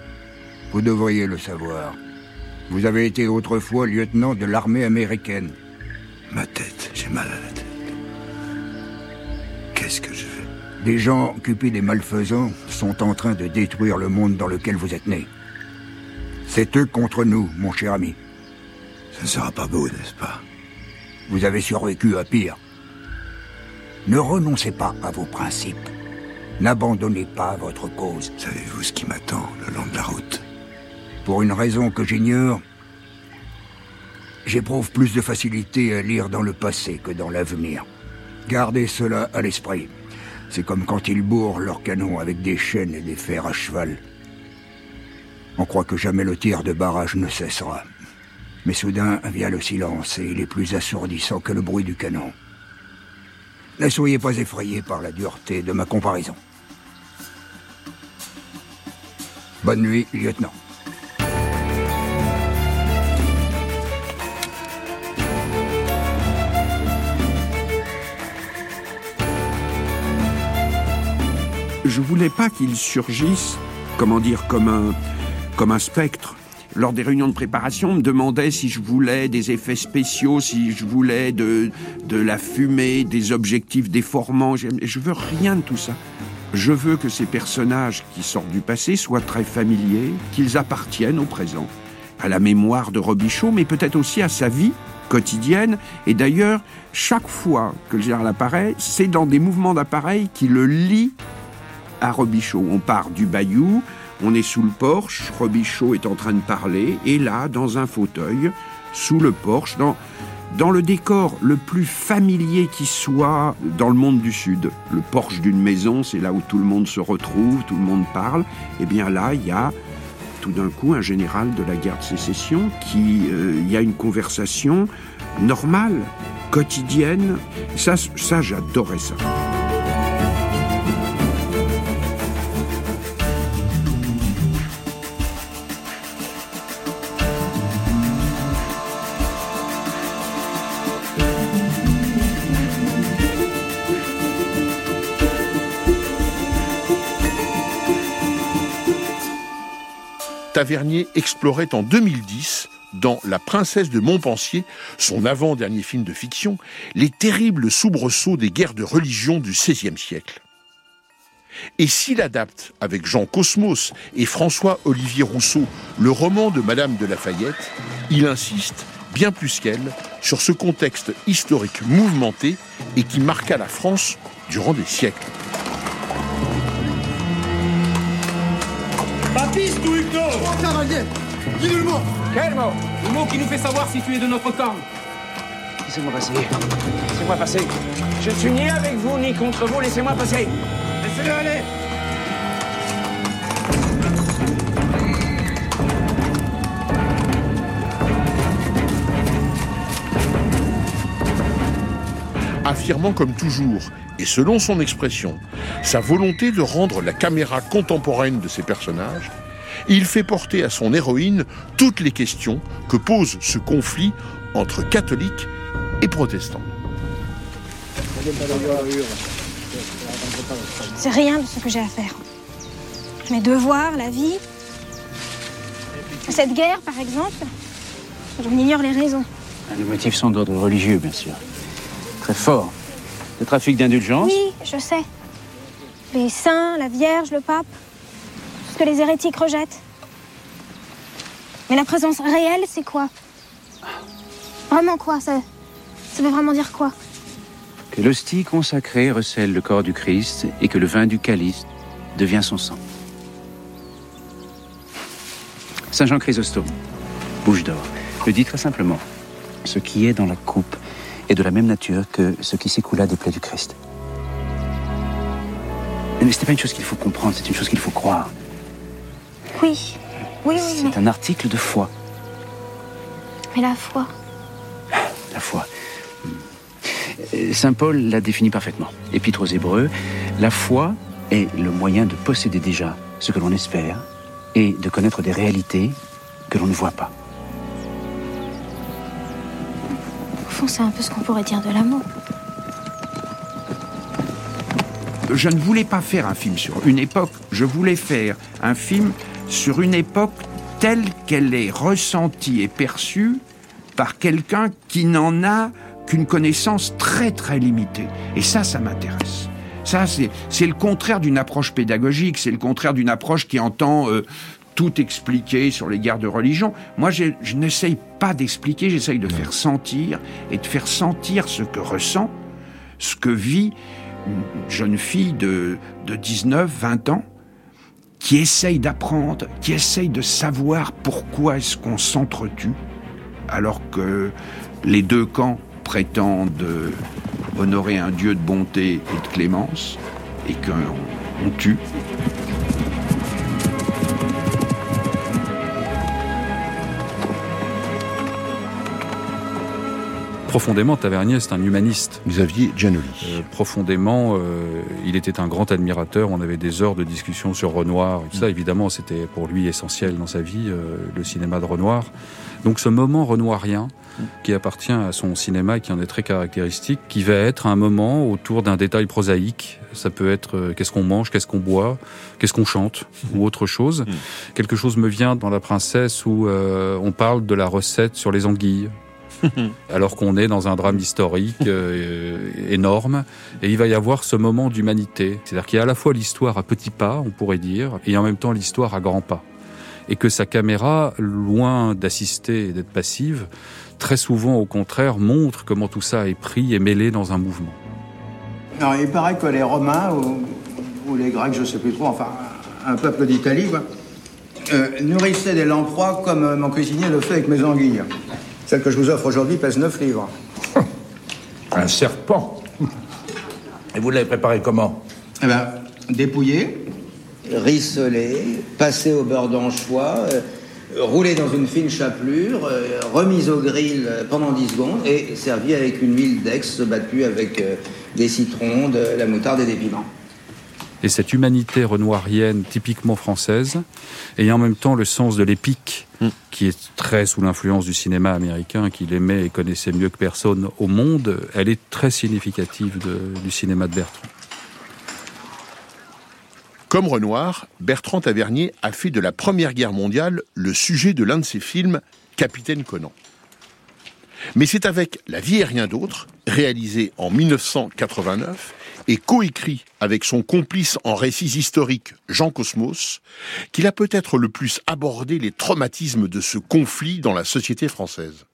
Vous devriez le savoir. Vous avez été autrefois lieutenant de l'armée américaine.
Ma tête, j'ai mal à la tête. Qu'est-ce que je fais?
Des gens occupés des malfaisants sont en train de détruire le monde dans lequel vous êtes né. C'est eux contre nous, mon cher ami.
Ça ne sera pas beau, n'est-ce pas?
Vous avez survécu à pire. Ne renoncez pas à vos principes. N'abandonnez pas votre cause.
Savez-vous ce qui m'attend le long de la route?
Pour une raison que j'ignore, j'éprouve plus de facilité à lire dans le passé que dans l'avenir. Gardez cela à l'esprit. C'est comme quand ils bourrent leurs canons avec des chaînes et des fers à cheval. On croit que jamais le tir de barrage ne cessera. Mais soudain vient le silence et il est plus assourdissant que le bruit du canon. Ne soyez pas effrayés par la dureté de ma comparaison. Bonne nuit, lieutenant.
Je voulais pas qu'il surgisse, comment dire, comme un, comme un spectre. Lors des réunions de préparation, on me demandait si je voulais des effets spéciaux, si je voulais de, de la fumée, des objectifs déformants. Je, veux rien de tout ça. Je veux que ces personnages qui sortent du passé soient très familiers, qu'ils appartiennent au présent, à la mémoire de Robichaud, mais peut-être aussi à sa vie quotidienne. Et d'ailleurs, chaque fois que le général apparaît, c'est dans des mouvements d'appareil qui le lient à Robichaud. On part du Bayou, on est sous le porche, Robichaud est en train de parler, et là, dans un fauteuil, sous le porche, dans, dans le décor le plus familier qui soit dans le monde du Sud. Le porche d'une maison, c'est là où tout le monde se retrouve, tout le monde parle. Et bien là, il y a tout d'un coup un général de la guerre de sécession qui, euh, il y a une conversation normale, quotidienne. Ça, ça j'adorais ça.
Tavernier explorait en 2010, dans La princesse de Montpensier, son avant-dernier film de fiction, les terribles soubresauts des guerres de religion du XVIe siècle. Et s'il adapte avec Jean Cosmos et François-Olivier Rousseau le roman de Madame de Lafayette, il insiste, bien plus qu'elle, sur ce contexte historique mouvementé et qui marqua la France durant des siècles.
Dis-nous le mot
Quel mot Le mot qui nous fait savoir si tu es de notre camp.
Laissez-moi passer. Laissez-moi passer. Je ne suis ni avec vous ni contre vous. Laissez-moi passer. Laissez-le aller.
affirmant comme toujours, et selon son expression, sa volonté de rendre la caméra contemporaine de ses personnages, il fait porter à son héroïne toutes les questions que pose ce conflit entre catholiques et protestants.
Sais rien de ce que j'ai à faire. Mes devoirs, la vie. Cette guerre, par exemple, j'en ignore les raisons.
Les motifs sont d'ordre religieux, bien sûr. Très fort. Le trafic d'indulgence
Oui, je sais. Les saints, la Vierge, le pape. Que les hérétiques rejettent. Mais la présence réelle, c'est quoi? Vraiment quoi? Ça, ça veut vraiment dire quoi?
Que l'hostie consacrée recèle le corps du Christ et que le vin du calice devient son sang. Saint Jean Chrysostome, bouche d'or, le dit très simplement. Ce qui est dans la coupe est de la même nature que ce qui s'écoula des plaies du Christ. Mais ce n'est pas une chose qu'il faut comprendre, c'est une chose qu'il faut croire.
Oui, oui, oui.
C'est un article de foi.
Mais la foi.
La foi. Euh, Saint Paul l'a définit parfaitement. Épître aux Hébreux, la foi est le moyen de posséder déjà ce que l'on espère et de connaître des réalités que l'on ne voit pas.
Au fond, c'est un peu ce qu'on pourrait dire de l'amour.
Je ne voulais pas faire un film sur une époque, je voulais faire un film sur une époque telle qu'elle est ressentie et perçue par quelqu'un qui n'en a qu'une connaissance très très limitée. Et ça, ça m'intéresse. Ça, c'est c'est le contraire d'une approche pédagogique, c'est le contraire d'une approche qui entend euh, tout expliquer sur les guerres de religion. Moi, je, je n'essaye pas d'expliquer, j'essaye de faire sentir et de faire sentir ce que ressent ce que vit une jeune fille de, de 19, 20 ans qui essaye d'apprendre, qui essaye de savoir pourquoi est-ce qu'on s'entretue, alors que les deux camps prétendent honorer un Dieu de bonté et de clémence, et qu'on tue.
Profondément, Tavernier, c'est un humaniste.
Xavier Giannoli.
Euh, profondément, euh, il était un grand admirateur. On avait des heures de discussion sur Renoir. Et tout ça, évidemment, c'était pour lui essentiel dans sa vie, euh, le cinéma de Renoir. Donc ce moment renoirien, qui appartient à son cinéma et qui en est très caractéristique, qui va être un moment autour d'un détail prosaïque. Ça peut être euh, qu'est-ce qu'on mange, qu'est-ce qu'on boit, qu'est-ce qu'on chante ou autre chose.
Mm.
Quelque chose me vient dans La Princesse où euh, on parle de la recette sur les anguilles. alors qu'on est dans un drame historique euh, énorme. Et il va y avoir ce moment d'humanité. C'est-à-dire qu'il y a à la fois l'histoire à petits pas, on pourrait dire, et en même temps l'histoire à grands pas. Et que sa caméra, loin d'assister et d'être passive, très souvent au contraire montre comment tout ça est pris et mêlé dans un mouvement.
Non, il paraît que les Romains ou, les Grecs, je sais plus trop, enfin un peuple d'Italie, euh, nourrissaient des lamproies comme euh, mon cuisinier le fait avec mes anguilles. Celle que je vous offre aujourd'hui pèse 9 livres.
Un serpent. Et vous l'avez préparé comment
Eh ben, dépouillé, rissolé, passé au beurre d'anchois, euh, roulé dans une fine chapelure, euh, remise au grill euh, pendant 10 secondes et servi avec une huile d'ex battue avec euh, des citrons, de la moutarde et des piments.
Et cette humanité renoirienne typiquement française, et en même temps le sens de l'épique, qui est très sous l'influence du cinéma américain, qu'il aimait et connaissait mieux que personne au monde, elle est très significative de- du cinéma de Bertrand.
Comme Renoir, Bertrand Tavernier a fait de la Première Guerre mondiale le sujet de l'un de ses films, Capitaine Conan. Mais c'est avec La vie et rien d'autre, réalisé en 1989 et coécrit avec son complice en récits historiques Jean Cosmos, qu'il a peut-être le plus abordé les traumatismes de ce conflit dans la société française.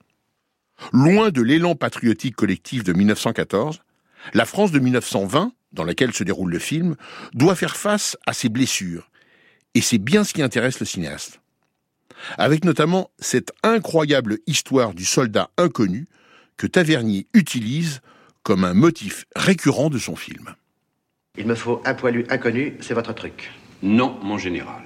Loin de l'élan patriotique collectif de 1914, la France de 1920, dans laquelle se déroule le film, doit faire face à ses blessures. Et c'est bien ce qui intéresse le cinéaste. Avec notamment cette incroyable histoire du soldat inconnu que Tavernier utilise comme un motif récurrent de son film.
Il me faut un poilu inconnu, c'est votre truc.
Non, mon général.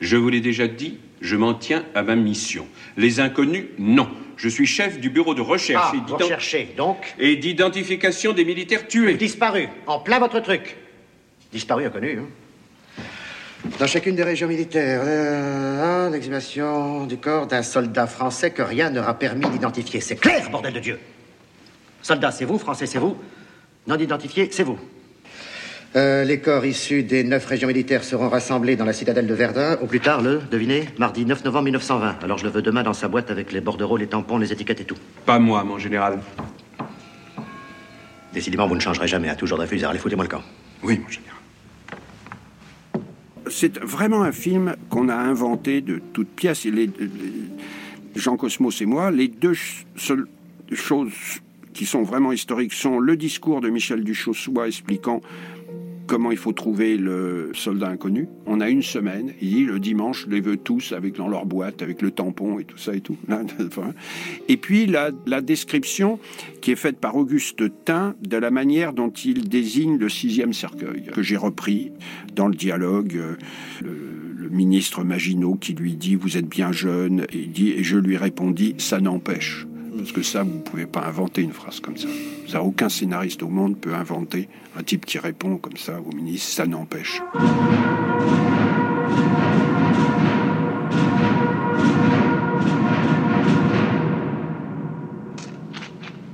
Je vous l'ai déjà dit, je m'en tiens à ma mission. Les inconnus, non. Je suis chef du bureau de recherche
Ah,
et
donc
et d'identification des militaires tués.
Disparu, en plein votre truc. Disparu, inconnu. hein. Dans chacune des régions militaires, euh, l'exhumation du corps d'un soldat français que rien n'aura permis d'identifier. C'est clair, bordel de Dieu Soldat, c'est vous, français, c'est vous. Non identifié, c'est vous. Euh, les corps issus des neuf régions militaires seront rassemblés dans la citadelle de Verdun, au plus tard le, devinez, mardi 9 novembre 1920. Alors je le veux demain dans sa boîte avec les bordereaux, les tampons, les étiquettes et tout.
Pas moi, mon général.
Décidément, vous ne changerez jamais, à toujours de refuser. Allez, foutez-moi le camp.
Oui, mon général.
C'est vraiment un film qu'on a inventé de toutes pièces. Et les- les- Jean Cosmos et moi, les deux seules choses qui sont vraiment historiques sont le discours de Michel Duchossois expliquant comment il faut trouver le soldat inconnu. On a une semaine, il dit le dimanche, les veux tous avec dans leur boîte, avec le tampon et tout ça et tout. Et puis la, description qui est faite par Auguste Tain de la manière dont il désigne le sixième cercueil, que j'ai repris dans le dialogue. euh, le, ministre Maginot qui lui dit Vous êtes bien jeune, et, dit, et je lui répondis Ça n'empêche. Parce que ça, vous ne pouvez pas inventer une phrase comme ça. Ça, aucun scénariste au monde peut inventer un type qui répond comme ça au ministre Ça n'empêche.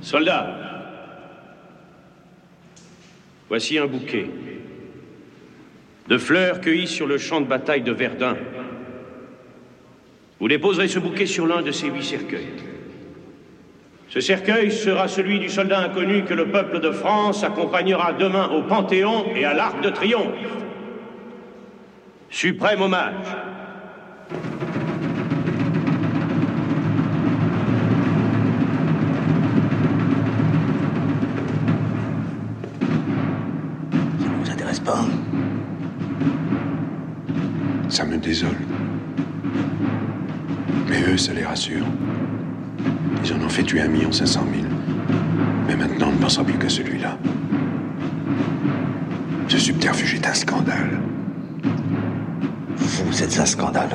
Soldats, voici un bouquet de fleurs cueillies sur le champ de bataille de Verdun. Vous déposerez ce bouquet sur l'un de ces huit cercueils. Ce cercueil sera celui du soldat inconnu que le peuple de France accompagnera demain au Panthéon et à l'Arc de Triomphe. Suprême hommage.
Ça ne vous intéresse pas hein Ça me désole. Mais eux, ça les rassure. Ils en ont fait tuer un million cinq cent mille. Mais maintenant, on ne pensera plus qu'à celui-là. Ce subterfuge est un scandale.
Vous êtes un scandale.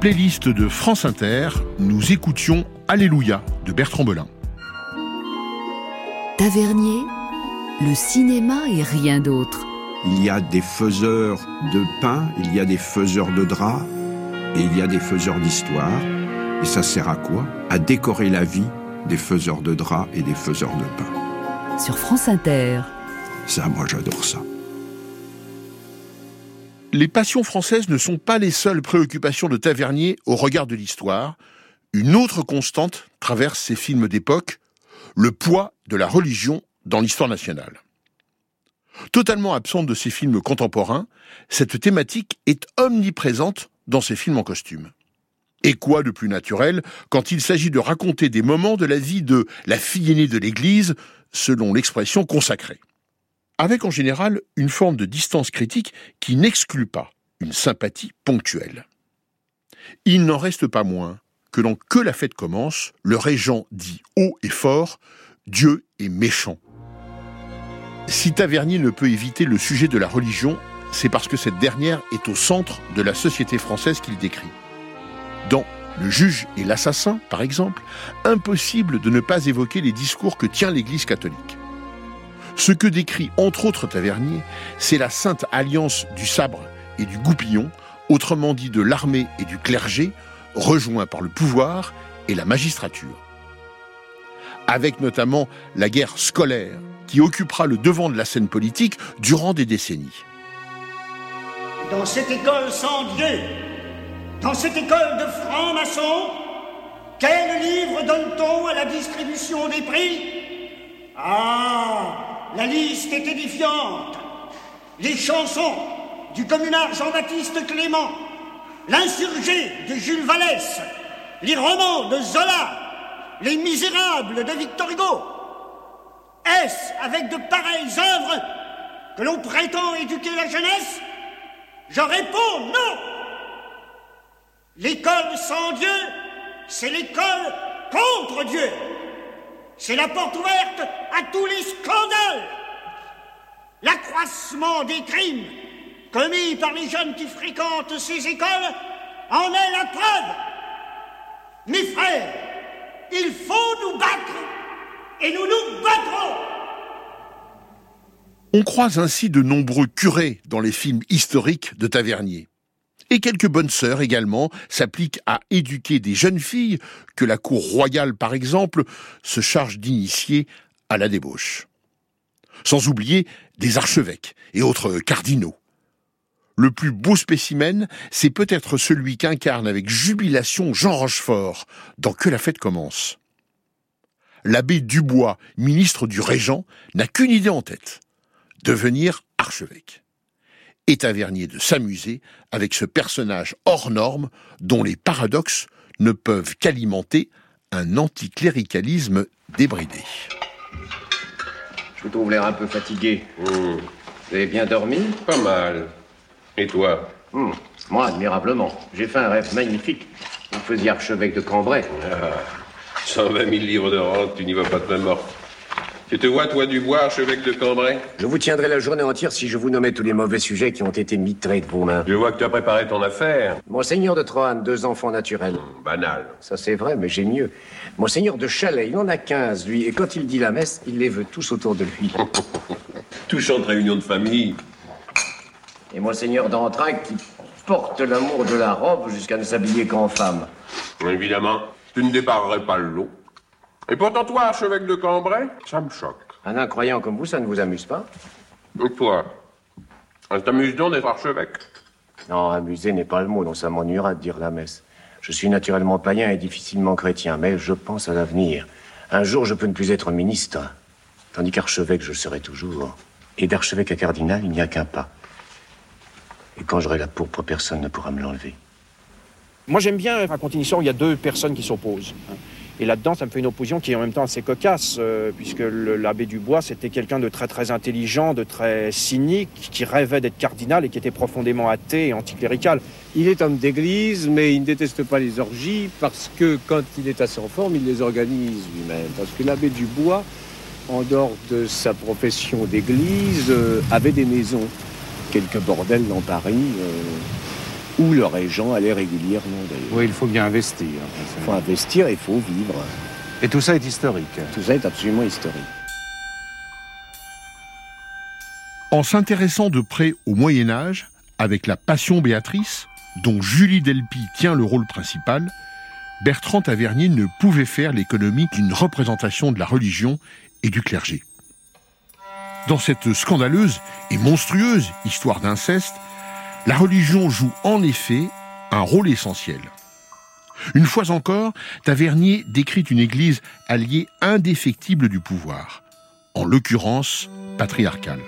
Playlist de France Inter, nous écoutions Alléluia de Bertrand Belin.
Tavernier, le cinéma et rien d'autre.
Il y a des faiseurs de pain, il y a des faiseurs de draps, et il y a des faiseurs d'histoire. Et ça sert à quoi? À décorer la vie des faiseurs de draps et des faiseurs de pain.
Sur France Inter.
Ça, moi, j'adore ça.
Les passions françaises ne sont pas les seules préoccupations de Tavernier au regard de l'histoire. Une autre constante traverse ces films d'époque, le poids de la religion dans l'histoire nationale. Totalement absente de ces films contemporains, cette thématique est omniprésente dans ces films en costume. Et quoi de plus naturel quand il s'agit de raconter des moments de la vie de la fille aînée de l'Église, selon l'expression consacrée avec en général une forme de distance critique qui n'exclut pas une sympathie ponctuelle. Il n'en reste pas moins que dans Que la fête commence, le régent dit haut et fort Dieu est méchant. Si Tavernier ne peut éviter le sujet de la religion, c'est parce que cette dernière est au centre de la société française qu'il décrit. Dans Le juge et l'assassin, par exemple, impossible de ne pas évoquer les discours que tient l'Église catholique. Ce que décrit entre autres Tavernier, c'est la sainte alliance du sabre et du goupillon, autrement dit de l'armée et du clergé, rejoints par le pouvoir et la magistrature. Avec notamment la guerre scolaire, qui occupera le devant de la scène politique durant des décennies.
Dans cette école sans Dieu, dans cette école de francs-maçons, quel livre donne-t-on à la distribution des prix? Ah, la liste est édifiante. Les chansons du communard Jean-Baptiste Clément, L'insurgé de Jules Vallès, les romans de Zola, Les Misérables de Victor Hugo. Est-ce avec de pareilles œuvres que l'on prétend éduquer la jeunesse? Je réponds non. L'école sans Dieu, c'est l'école contre Dieu. C'est la porte ouverte à tous les scandales. L'accroissement des crimes commis par les jeunes qui fréquentent ces écoles en est la preuve. Mes frères, il faut nous battre et nous nous battrons.
On croise ainsi de nombreux curés dans les films historiques de Tavernier. Et quelques bonnes sœurs également s'appliquent à éduquer des jeunes filles que la cour royale, par exemple, se charge d'initier à la débauche. Sans oublier des archevêques et autres cardinaux. Le plus beau spécimen, c'est peut-être celui qu'incarne avec jubilation Jean Rochefort dans Que la fête commence. L'abbé Dubois, ministre du Régent, n'a qu'une idée en tête devenir archevêque. Et Tavernier de s'amuser avec ce personnage hors norme dont les paradoxes ne peuvent qu'alimenter un anticléricalisme débridé.
Je vous trouve l'air un peu fatigué. Vous avez bien dormi
Pas mal. Et toi
Hmm, Moi, admirablement. J'ai fait un rêve magnifique. Vous faisiez archevêque de Cambrai.
Ah, 120 000 livres de rente, tu n'y vas pas de main morte. Tu te vois, toi, Dubois, archevêque de Cambrai?
Je vous tiendrai la journée entière si je vous nommais tous les mauvais sujets qui ont été mitrés de vos mains.
Je vois que tu as préparé ton affaire.
Monseigneur de Troane, deux enfants naturels.
Banal.
Ça c'est vrai, mais j'ai mieux. Monseigneur de Chalais, il en a 15, lui, et quand il dit la messe, il les veut tous autour de lui.
Touchante réunion de famille.
Et Monseigneur d'Entrague qui porte l'amour de la robe jusqu'à ne s'habiller qu'en femme.
Évidemment, tu ne déparerais pas le lot. Et pourtant, toi, archevêque de Cambrai, ça me choque.
Un incroyant comme vous, ça ne vous amuse pas?
Et toi Ça t'amuse donc d'être archevêque?
Non, amuser n'est pas le mot, dont ça m'ennuiera de dire la messe. Je suis naturellement païen et difficilement chrétien, mais je pense à l'avenir. Un jour, je peux ne plus être ministre, tandis qu'archevêque, je le serai toujours. Et d'archevêque à cardinal, il n'y a qu'un pas. Et quand j'aurai la pourpre, personne ne pourra me l'enlever.
Moi, j'aime bien raconter une histoire où il y a deux personnes qui s'opposent. Et là-dedans, ça me fait une opposition qui est en même temps assez cocasse, euh, puisque l'abbé Dubois, c'était quelqu'un de très très intelligent, de très cynique, qui rêvait d'être cardinal et qui était profondément athée et anticlérical.
Il est homme d'église, mais il ne déteste pas les orgies parce que quand il est assez en forme, il les organise lui-même. Parce que l'abbé Dubois, en dehors de sa profession d'église, euh, avait des maisons, quelques bordels dans Paris, euh, où le régent allait régulièrement d'ailleurs.
Oui, il faut bien investir.
Il faut investir et il faut vivre.
Et tout ça est historique.
Tout ça est absolument historique.
En s'intéressant de près au Moyen Âge, avec la Passion Béatrice, dont Julie Delpy tient le rôle principal, Bertrand Tavernier ne pouvait faire l'économie d'une représentation de la religion et du clergé. Dans cette scandaleuse et monstrueuse histoire d'inceste, la religion joue en effet un rôle essentiel. Une fois encore, Tavernier décrit une église alliée indéfectible du pouvoir, en l'occurrence patriarcale.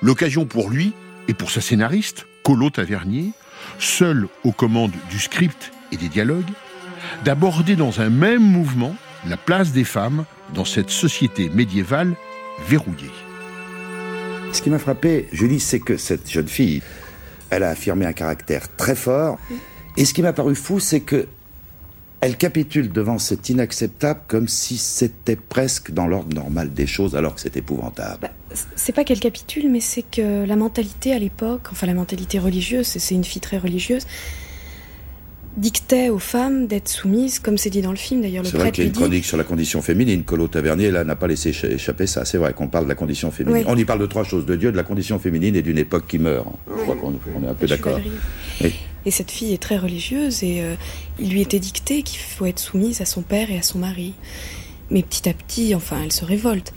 L'occasion pour lui et pour sa scénariste, Colo Tavernier, seul aux commandes du script et des dialogues, d'aborder dans un même mouvement la place des femmes dans cette société médiévale verrouillée.
Ce qui m'a frappé, Julie, c'est que cette jeune fille, elle a affirmé un caractère très fort. Et ce qui m'a paru fou, c'est que elle capitule devant cet inacceptable comme si c'était presque dans l'ordre normal des choses, alors que c'est épouvantable.
C'est pas qu'elle capitule, mais c'est que la mentalité à l'époque, enfin la mentalité religieuse, c'est une fille très religieuse, dictait aux femmes d'être soumises, comme c'est dit dans le film d'ailleurs. Le
C'est vrai qu'il y a une
dit
chronique sur la condition féminine. Colo Tavernier, là, n'a pas laissé écha- échapper ça. C'est vrai qu'on parle de la condition féminine.
Oui.
On y parle de trois choses de Dieu, de la condition féminine et d'une époque qui meurt. Je crois qu'on on est un peu d'accord. Oui.
Et cette fille est très religieuse et euh, il lui était dicté qu'il faut être soumise à son père et à son mari. Mais petit à petit, enfin, elle se révolte.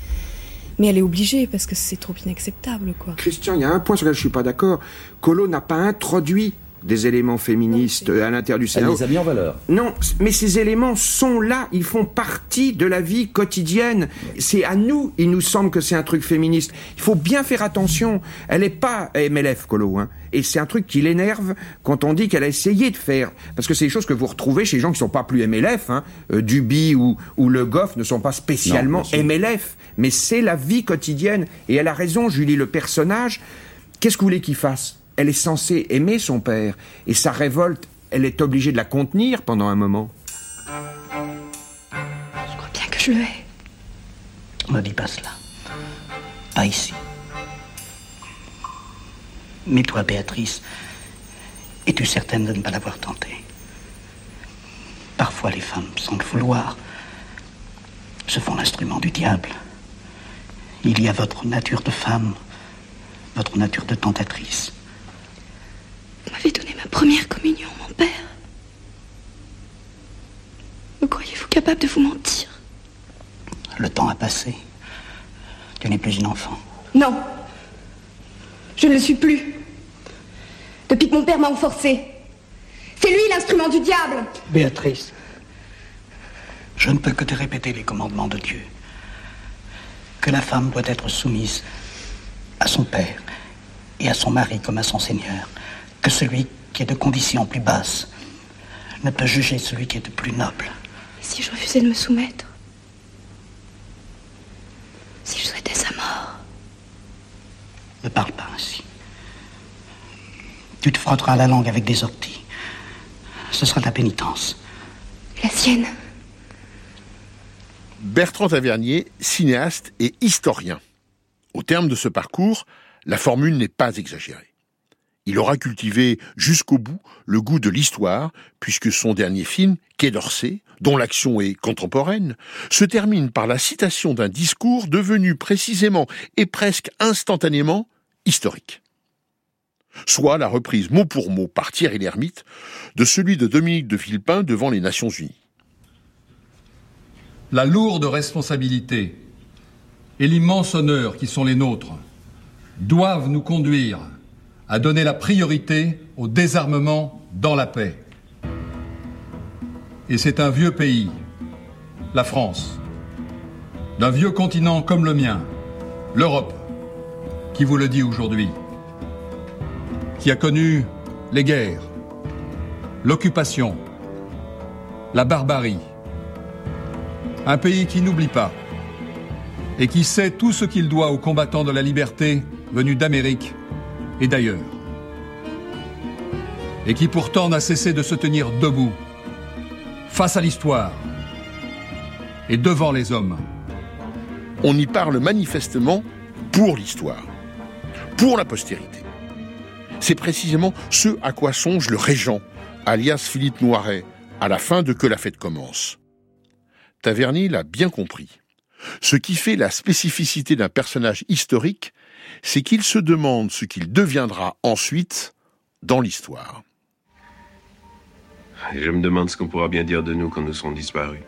Mais elle est obligée parce que c'est trop inacceptable, quoi.
Christian, il y a un point sur lequel je suis pas d'accord. Colo n'a pas introduit des éléments féministes à l'intérieur du
Elle
scénario.
les a mis en valeur.
Non, mais ces éléments sont là, ils font partie de la vie quotidienne. C'est à nous, il nous semble que c'est un truc féministe. Il faut bien faire attention. Elle n'est pas MLF, Colo, hein. Et c'est un truc qui l'énerve quand on dit qu'elle a essayé de faire. Parce que c'est des choses que vous retrouvez chez les gens qui sont pas plus MLF, hein. Euh, Duby ou, ou Le Goff ne sont pas spécialement
Non.
MLF. Mais c'est la vie quotidienne. Et elle a raison, Julie, le personnage. Qu'est-ce que vous voulez qu'il fasse? Elle est censée aimer son père. Et sa révolte, elle est obligée de la contenir pendant un moment.
Bien que je le hais.
Ne dis pas cela. Pas ici. Mais toi, Béatrice, es-tu certaine de ne pas l'avoir tenté? Parfois, Parfois, les femmes, sans le vouloir, se font l'instrument du diable. Il y a votre nature de femme, votre nature de tentatrice.
Vous m'avez donné ma première communion, mon père. Me croyez-vous capable de vous mentir?
Le temps a passé. Tu n'es plus une enfant.
Non. Je ne le suis plus. Depuis que mon père m'a enforcé. C'est lui l'instrument du diable.
Béatrice, je ne peux que te répéter les commandements de Dieu. Que la femme doit être soumise à son père et à son mari comme à son Seigneur. Que celui qui est de condition plus basse ne peut juger celui qui est de plus noble.
Si je refusais de me soumettre Si je souhaitais sa mort
Ne parle pas ainsi. Tu te frotteras la langue avec des orties. Ce sera ta pénitence.
La sienne
Bertrand Tavernier, cinéaste et historien. Au terme de ce parcours, la formule n'est pas exagérée. Il aura cultivé jusqu'au bout le goût de l'histoire, puisque son dernier film, Quai d'Orsay, dont l'action est contemporaine, se termine par la citation d'un discours devenu précisément et presque instantanément historique. Soit la reprise mot pour mot par Thierry Lhermitte de celui de Dominique de Villepin devant les Nations Unies.
La lourde responsabilité et l'immense honneur qui sont les nôtres doivent nous conduire à donner la priorité au désarmement dans la paix. Et c'est un vieux pays, la France, d'un vieux continent comme le mien, l'Europe, qui vous le dit aujourd'hui, qui a connu les guerres, l'occupation, la barbarie, un pays qui n'oublie pas et qui sait tout ce qu'il doit aux combattants de la liberté venus d'Amérique et d'ailleurs. Et qui pourtant n'a cessé de se tenir debout, face à l'histoire et devant les hommes.
On y parle manifestement pour l'histoire, pour la postérité. C'est précisément ce à quoi songe le régent, alias Philippe Noiret, à la fin de Que la fête commence. Taverny l'a bien compris. Ce qui fait la spécificité d'un personnage historique, c'est qu'il se demande ce qu'il deviendra ensuite dans l'histoire.
Et je me demande ce qu'on pourra bien dire de nous quand nous serons disparus.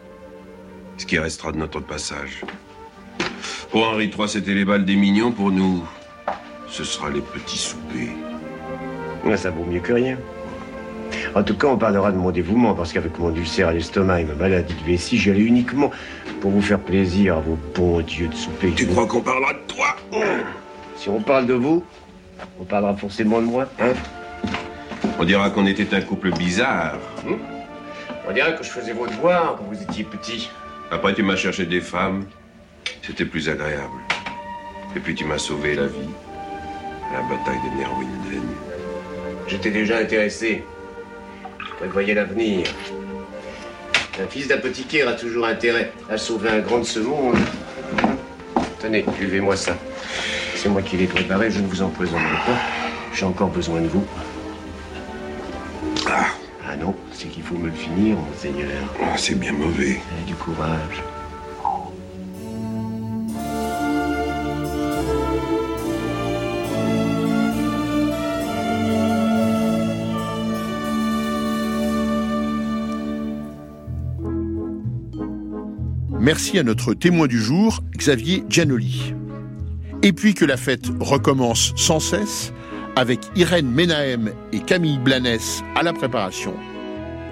Ce qui restera de notre passage. Pour Henri III, c'était les balles des mignons. Pour nous, ce sera les petits soupers.
Ouais, ça vaut mieux que rien. En tout cas, on parlera de mon dévouement, parce qu'avec mon ulcère à l'estomac et ma maladie de vessie, j'y allais uniquement pour vous faire plaisir à vos bons dieux de souper.
Tu crois qu'on parlera de toi?
Si on parle de vous, on parlera forcément de moi, hein
On dira qu'on était un couple bizarre.
Hum On dirait que je faisais vos devoirs quand vous étiez petit.
Après, tu m'as cherché des femmes. C'était plus agréable. Et puis, tu m'as sauvé la vie. À la bataille de Nerwinden.
J'étais déjà intéressé. Je prévoyais l'avenir. Un fils d'apothicaire a toujours intérêt à sauver un grand de ce monde. Tenez, buvez-moi ça. C'est moi qui l'ai préparé, je ne vous empoisonnerai pas. J'ai encore besoin de vous. Ah, ah non, c'est qu'il faut me le finir, monseigneur.
Ah, c'est bien mauvais.
du courage.
Merci à notre témoin du jour, Xavier Giannoli. Et puis que la fête recommence sans cesse, avec Irène Ménahem et Camille Blanès à la préparation,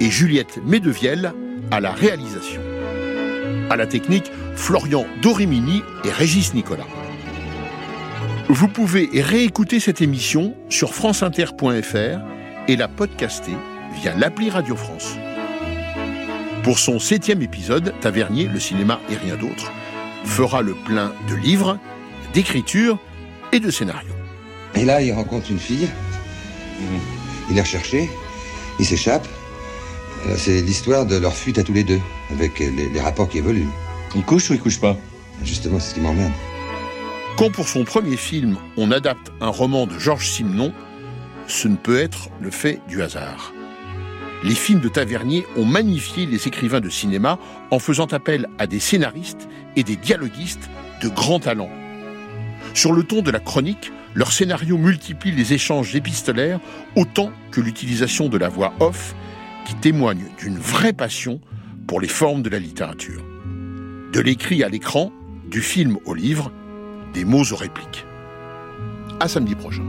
et Juliette Medevielle à la réalisation. À la technique, Florian Dorimini et Régis Nicolas. Vous pouvez réécouter cette émission sur franceinter.fr et la podcaster via l'appli Radio France. Pour son septième épisode, Tavernier, le cinéma et rien d'autre, fera le plein de livres, d'écriture et de scénarios.
Et là, il rencontre une fille. Il est recherché. Il s'échappe. Euh, C'est l'histoire de leur fuite à tous les deux, avec les, les rapports qui évoluent.
Il couche ou il couche pas?
Justement, c'est ce qui m'emmerde.
Quand pour son premier film, on adapte un roman de Georges Simenon, ce ne peut être le fait du hasard. les films de Tavernier ont magnifié les écrivains de cinéma en faisant appel à des scénaristes et des dialoguistes de grand talent. Sur le ton de la chronique, leur scénario multiplie les échanges épistolaires autant que l'utilisation de la voix off qui témoigne d'une vraie passion pour les formes de la littérature. De l'écrit à l'écran, du film au livre, des mots aux répliques. À samedi prochain.